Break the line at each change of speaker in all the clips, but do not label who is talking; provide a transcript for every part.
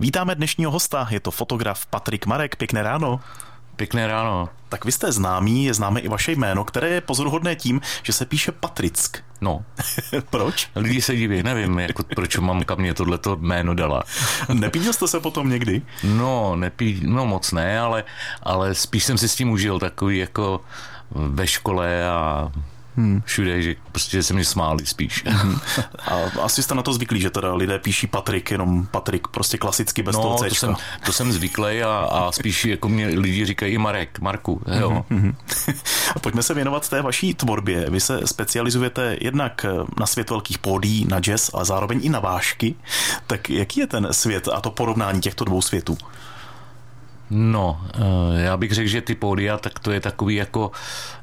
Vítáme dnešního hosta, je to fotograf Patrik Marek. Pěkné ráno.
Pěkné ráno.
Tak vy jste známý, je známe i vaše jméno, které je pozoruhodné tím, že se píše Patrick.
No.
proč?
Lidi se diví, nevím, jako, proč mamka mě tohleto jméno dala.
Nepíděl jste se potom někdy?
No, nepí, no moc ne, ale, ale spíš jsem si s tím užil takový jako ve škole a hmm. všude, že prostě se mi smáli spíš. Hmm.
A asi jste na to zvyklí, že teda lidé píší Patrik, jenom Patrik, prostě klasicky bez
no,
toho
to jsem, to jsem zvyklý a, a spíš jako mě lidi říkají i Marek, Marku, jo. Hmm.
A pojďme se věnovat té vaší tvorbě. Vy se specializujete jednak na svět velkých pódí, na jazz, a zároveň i na vášky. Tak jaký je ten svět a to porovnání těchto dvou světů?
No, eh, já bych řekl, že ty pódia, tak to je takový jako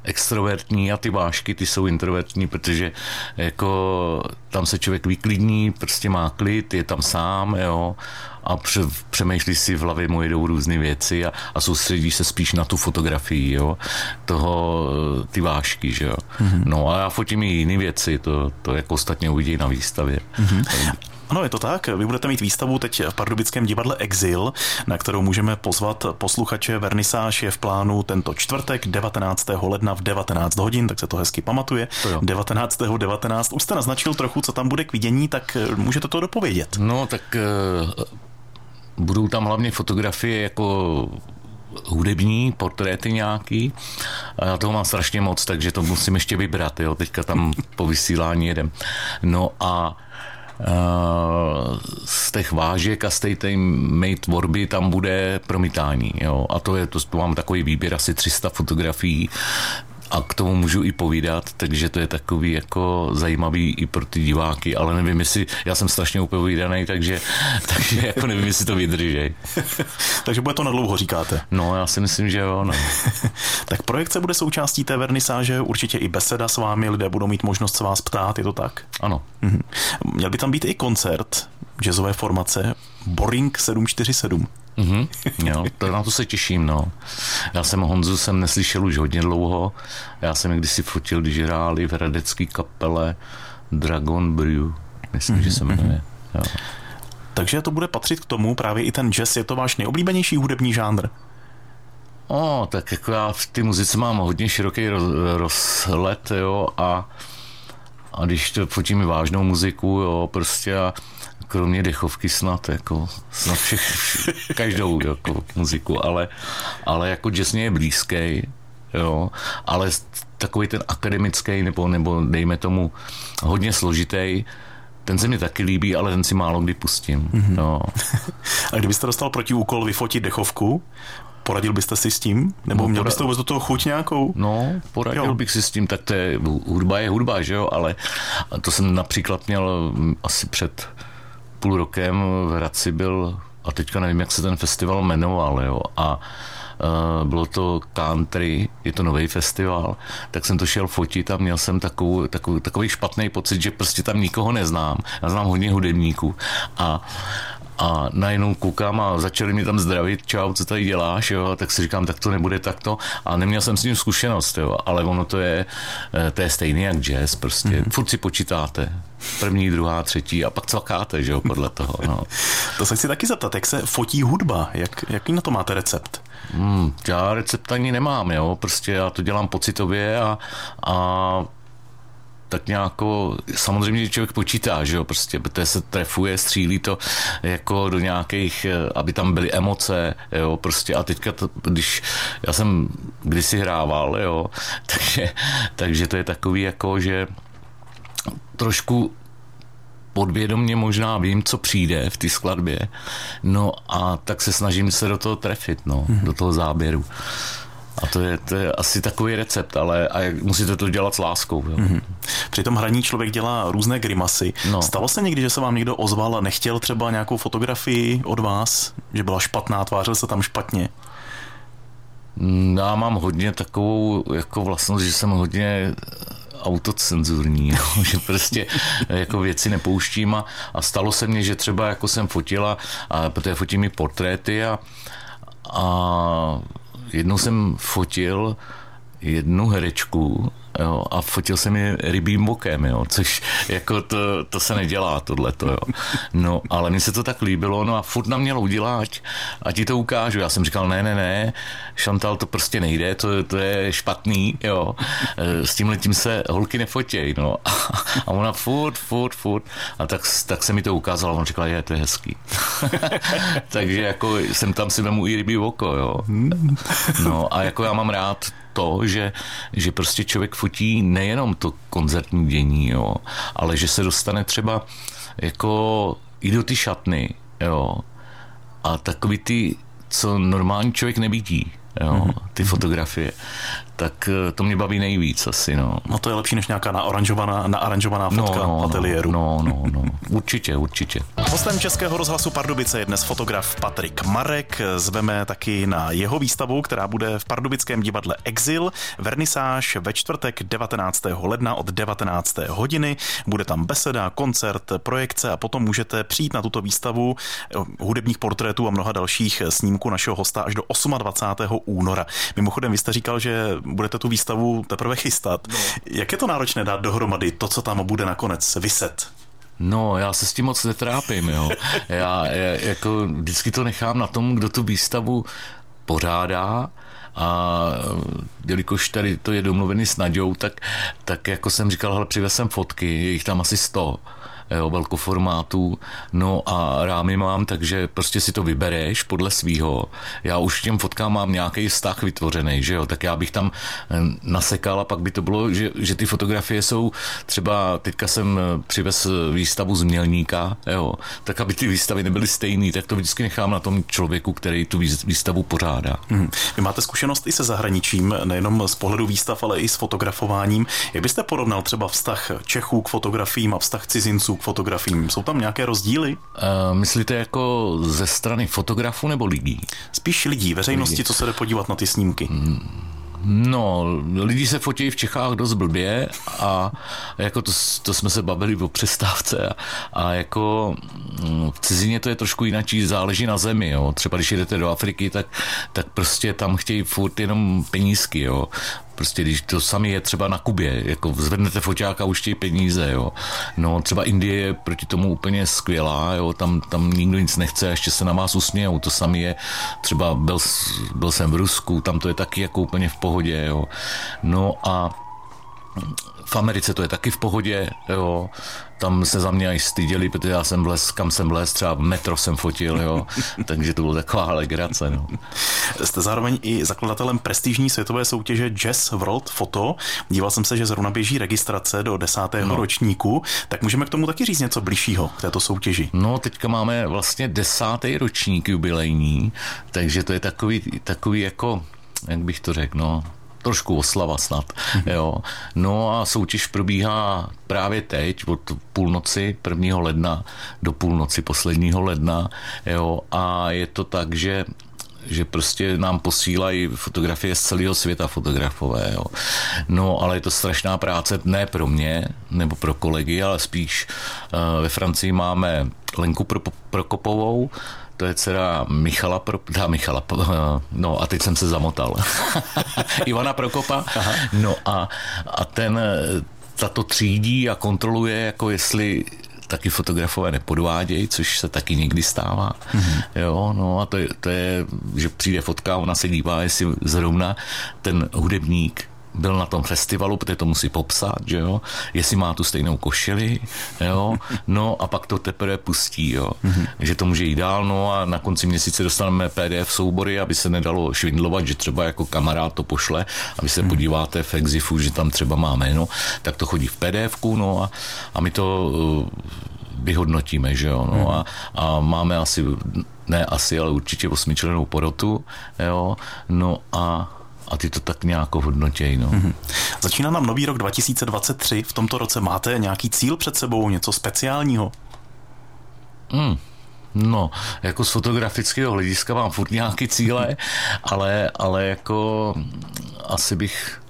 extrovertní a ty vášky, ty jsou introvertní, protože jako tam se člověk vyklidní, prostě má klid, je tam sám, jo, a pře, přemýšlí si v hlavě mu jedou různé věci a, a soustředí se spíš na tu fotografii, jo, toho, eh, ty vášky, že jo. Mm-hmm. No a já fotím i jiné věci, to, to jako ostatně uvidí na výstavě. Mm-hmm.
Ano, je to tak. Vy budete mít výstavu teď v Pardubickém divadle Exil, na kterou můžeme pozvat posluchače. Vernisáž je v plánu tento čtvrtek 19. ledna v 19 hodin, tak se to hezky pamatuje. To 19. 19. Už jste naznačil trochu, co tam bude k vidění, tak eh, můžete to dopovědět.
No, tak uh, budou tam hlavně fotografie jako hudební, portréty nějaký. A já toho mám strašně moc, takže to musím ještě vybrat, jo. Teďka tam po vysílání jedem. No a z těch vážek a z té mé tvorby tam bude promítání. Jo? A to je, to, to mám takový výběr asi 300 fotografií, a k tomu můžu i povídat, takže to je takový jako zajímavý i pro ty diváky, ale nevím, jestli, já jsem strašně upovídaný, takže, takže jako nevím, jestli to vydrží.
takže bude to na dlouho, říkáte?
No, já si myslím, že jo. No.
tak projekce bude součástí té vernisáže, určitě i beseda s vámi, lidé budou mít možnost se vás ptát, je to tak?
Ano.
Mhm. Měl by tam být i koncert jazzové formace Boring 747.
Mm-hmm, jo, to, na to se těším, no. Já jsem Honzu jsem neslyšel už hodně dlouho. Já jsem kdysi fotil, když hráli v hradecké kapele Dragon Brew, myslím, mm-hmm. že se jmenuje. Mhm. Jo.
Takže to bude patřit k tomu, právě i ten jazz je to váš nejoblíbenější hudební žánr?
O, tak jako já v té muzice mám hodně široký roz, rozhled, jo, a, a když to fotím vážnou muziku, jo, prostě a kromě dechovky snad, jako, snad všech, každou jako, muziku, ale, ale jako jazz mě je blízký, jo, ale takový ten akademický nebo, nebo dejme tomu hodně složitý, ten se mi taky líbí, ale ten si málo kdy pustím. Mm-hmm. No.
A kdybyste dostal proti úkol vyfotit dechovku, poradil byste si s tím? Nebo no, měl byste vůbec do toho chuť nějakou?
No, poradil jo. bych si s tím, tak to je, hudba je hudba, že jo, ale to jsem například měl asi před půl rokem v Hradci byl, a teďka nevím, jak se ten festival jmenoval, jo, a Uh, bylo to country, je to nový festival, tak jsem to šel fotit a měl jsem takovou, takový, takový špatný pocit, že prostě tam nikoho neznám. Já znám hodně hudebníků a a najednou koukám a začali mi tam zdravit, čau, co tady děláš, jo, tak si říkám, tak to nebude takto a neměl jsem s tím zkušenost, jo, ale ono to je, eh, to je stejný jak jazz, prostě, mm-hmm. furt si počítáte, první, druhá, třetí a pak cvakáte, že jo, podle toho, no.
to se chci taky zeptat, jak se fotí hudba, jak, jaký na to máte recept?
Hmm, já recept ani nemám, jo, prostě já to dělám pocitově a, a tak nějak samozřejmě člověk počítá, že jo, prostě, protože se trefuje, střílí to jako do nějakých, eh, aby tam byly emoce, jo, prostě a teďka, to, když já jsem kdysi hrával, jo, takže, takže to je takový jako, že trošku podvědomně možná vím, co přijde v té skladbě, no a tak se snažím se do toho trefit, no, hmm. do toho záběru. A to je, to je asi takový recept, ale a jak, musíte to dělat s láskou. Jo. Mm-hmm.
Při tom hraní člověk dělá různé grimasy. No. Stalo se někdy, že se vám někdo ozval a nechtěl třeba nějakou fotografii od vás, že byla špatná, tvářil se tam špatně?
Mm, já mám hodně takovou jako vlastnost, že jsem hodně autocenzurní, jo, že prostě jako věci nepouštím a, a stalo se mně, že třeba jako jsem fotila, a, protože fotím i portréty a, a jednou jsem fotil jednu herečku jo, a fotil jsem je rybím bokem, jo, což jako to, to se nedělá, tohleto, jo. No, ale mně se to tak líbilo, no a furt nám mělo udělat, a ti to ukážu. Já jsem říkal, ne, ne, ne, Chantal, to prostě nejde, to, to je špatný, jo. E, s tím letím se holky nefotěj, no. A ona furt, furt, furt. A tak, tak se mi to ukázalo, on říkal, je, to je hezký. Takže jako jsem tam si vemu i rybí oko, jo. No a jako já mám rád to, že, že prostě člověk fotí nejenom to koncertní dění, jo, ale že se dostane třeba jako i do ty šatny, jo, a takový ty, co normální člověk nevidí, jo, mhm. ty fotografie tak eh, to mě baví nejvíc asi, no.
No to je lepší než nějaká naaranžovaná, naaranžovaná fotka no, no, ateliéru.
No, no, no, určitě, určitě.
Hostem Českého rozhlasu Pardubice je dnes fotograf Patrik Marek. Zveme taky na jeho výstavu, která bude v Pardubickém divadle Exil. Vernisáž ve čtvrtek 19. ledna od 19. hodiny. Bude tam beseda, koncert, projekce a potom můžete přijít na tuto výstavu eh, hudebních portrétů a mnoha dalších snímků našeho hosta až do 28. února. Mimochodem, vy jste říkal, že budete tu výstavu teprve chystat. No. Jak je to náročné dát dohromady to, co tam bude nakonec vyset?
No, já se s tím moc netrápím, jo. Já, jako vždycky to nechám na tom, kdo tu výstavu pořádá a jelikož tady to je domluvený s Naďou, tak, tak jako jsem říkal, hele, přivez jsem fotky, je jich tam asi 100 jo, velkoformátů, no a rámy mám, takže prostě si to vybereš podle svýho. Já už těm fotkám mám nějaký vztah vytvořený, že jo, tak já bych tam eh, nasekal a pak by to bylo, že, že ty fotografie jsou třeba, teďka jsem eh, přivez výstavu z Mělníka, jo, tak aby ty výstavy nebyly stejné, tak to vždycky nechám na tom člověku, který tu výstavu pořádá.
Hmm. Vy máte zkušenost i se zahraničím, nejenom z pohledu výstav, ale i s fotografováním. Jak byste porovnal třeba vztah Čechů k fotografiím a vztah cizinců k fotografiím. Jsou tam nějaké rozdíly?
Uh, myslíte jako ze strany fotografů nebo lidí?
Spíš lidí, veřejnosti, lidí. co se jde podívat na ty snímky. Hmm.
No, lidi se fotí v Čechách dost blbě a jako to, to jsme se bavili o přestávce a, a jako mm, v cizině to je trošku jinak, záleží na zemi, jo. Třeba když jdete do Afriky, tak, tak prostě tam chtějí furt jenom penízky, jo. Prostě když to sami je třeba na Kubě, jako zvednete foťák a už peníze, jo. No třeba Indie je proti tomu úplně skvělá, jo, tam, tam nikdo nic nechce a ještě se na vás usmějou. To sami je, třeba byl, byl jsem v Rusku, tam to je taky jako úplně v pohodě, jo. No a v Americe to je taky v pohodě, jo. Tam se za mě aj styděli, protože já jsem vlez, kam jsem vlez, třeba metro jsem fotil, jo. Takže to bylo taková legrace, no.
Jste zároveň i zakladatelem prestižní světové soutěže Jazz World Photo. Díval jsem se, že zrovna běží registrace do desátého no. ročníku, tak můžeme k tomu taky říct něco bližšího, k této soutěži.
No, teďka máme vlastně desátý ročník jubilejní, takže to je takový, takový jako, jak bych to řekl, no, trošku oslava snad. Jo. No a soutěž probíhá právě teď od půlnoci 1. ledna do půlnoci posledního ledna. Jo. A je to tak, že že prostě nám posílají fotografie z celého světa fotografové. Jo. No, ale je to strašná práce, ne pro mě, nebo pro kolegy, ale spíš uh, ve Francii máme Lenku Prokopovou, to je dcera Michala, Pro, dá Michala, no a teď jsem se zamotal. Ivana Prokopa. Aha. No a, a ten tato třídí a kontroluje, jako jestli taky fotografové nepodvádějí, což se taky někdy stává. Mm-hmm. Jo, no a to je, to je, že přijde fotka, ona se dívá, jestli zrovna ten hudebník byl na tom festivalu, protože to musí popsat, že jo, jestli má tu stejnou košili, jo, no a pak to teprve pustí, jo, mm-hmm. že to může jít dál, no a na konci měsíce dostaneme PDF soubory, aby se nedalo švindlovat, že třeba jako kamarád to pošle, aby se mm-hmm. podíváte v Exifu, že tam třeba má jméno, tak to chodí v pdf no a, a my to uh, vyhodnotíme, že jo, no mm-hmm. a, a máme asi, ne asi, ale určitě osmičlenou porotu, jo, no a a ty to tak nějak hodnotějí. No. Mm-hmm.
Začíná nám nový rok 2023. V tomto roce máte nějaký cíl před sebou, něco speciálního?
Mm. No, jako z fotografického hlediska mám furt nějaký cíle, ale, ale jako asi bych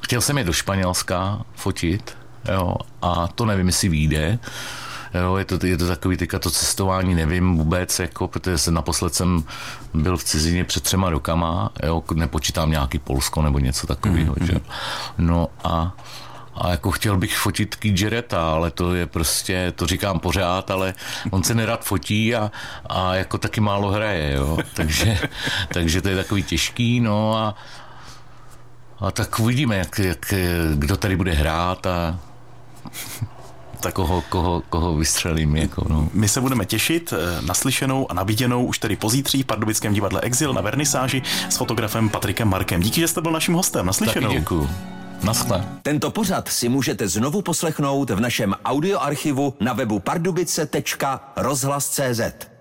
chtěl jsem je do Španělska fotit, jo, a to nevím, jestli vyjde, Jo, je, to, je to takový teďka to cestování, nevím vůbec, jako, protože se naposled jsem byl v cizině před třema rokama, jo, nepočítám nějaký Polsko nebo něco takového, mm-hmm. že? No a a jako chtěl bych fotit Kidgereta, ale to je prostě, to říkám pořád, ale on se nerad fotí a, a jako taky málo hraje, jo. Takže, takže to je takový těžký, no a, a tak uvidíme, jak, jak, kdo tady bude hrát a tak koho, koho, koho vystřelím. Jako, no.
My se budeme těšit eh, naslyšenou a nabíděnou už tedy pozítří v Pardubickém divadle Exil na vernisáži s fotografem Patrikem Markem. Díky, že jste byl naším hostem. Naslyšenou.
Taky děkuju. Naschle.
Tento pořad si můžete znovu poslechnout v našem audioarchivu na webu pardubice.rozhlas.cz.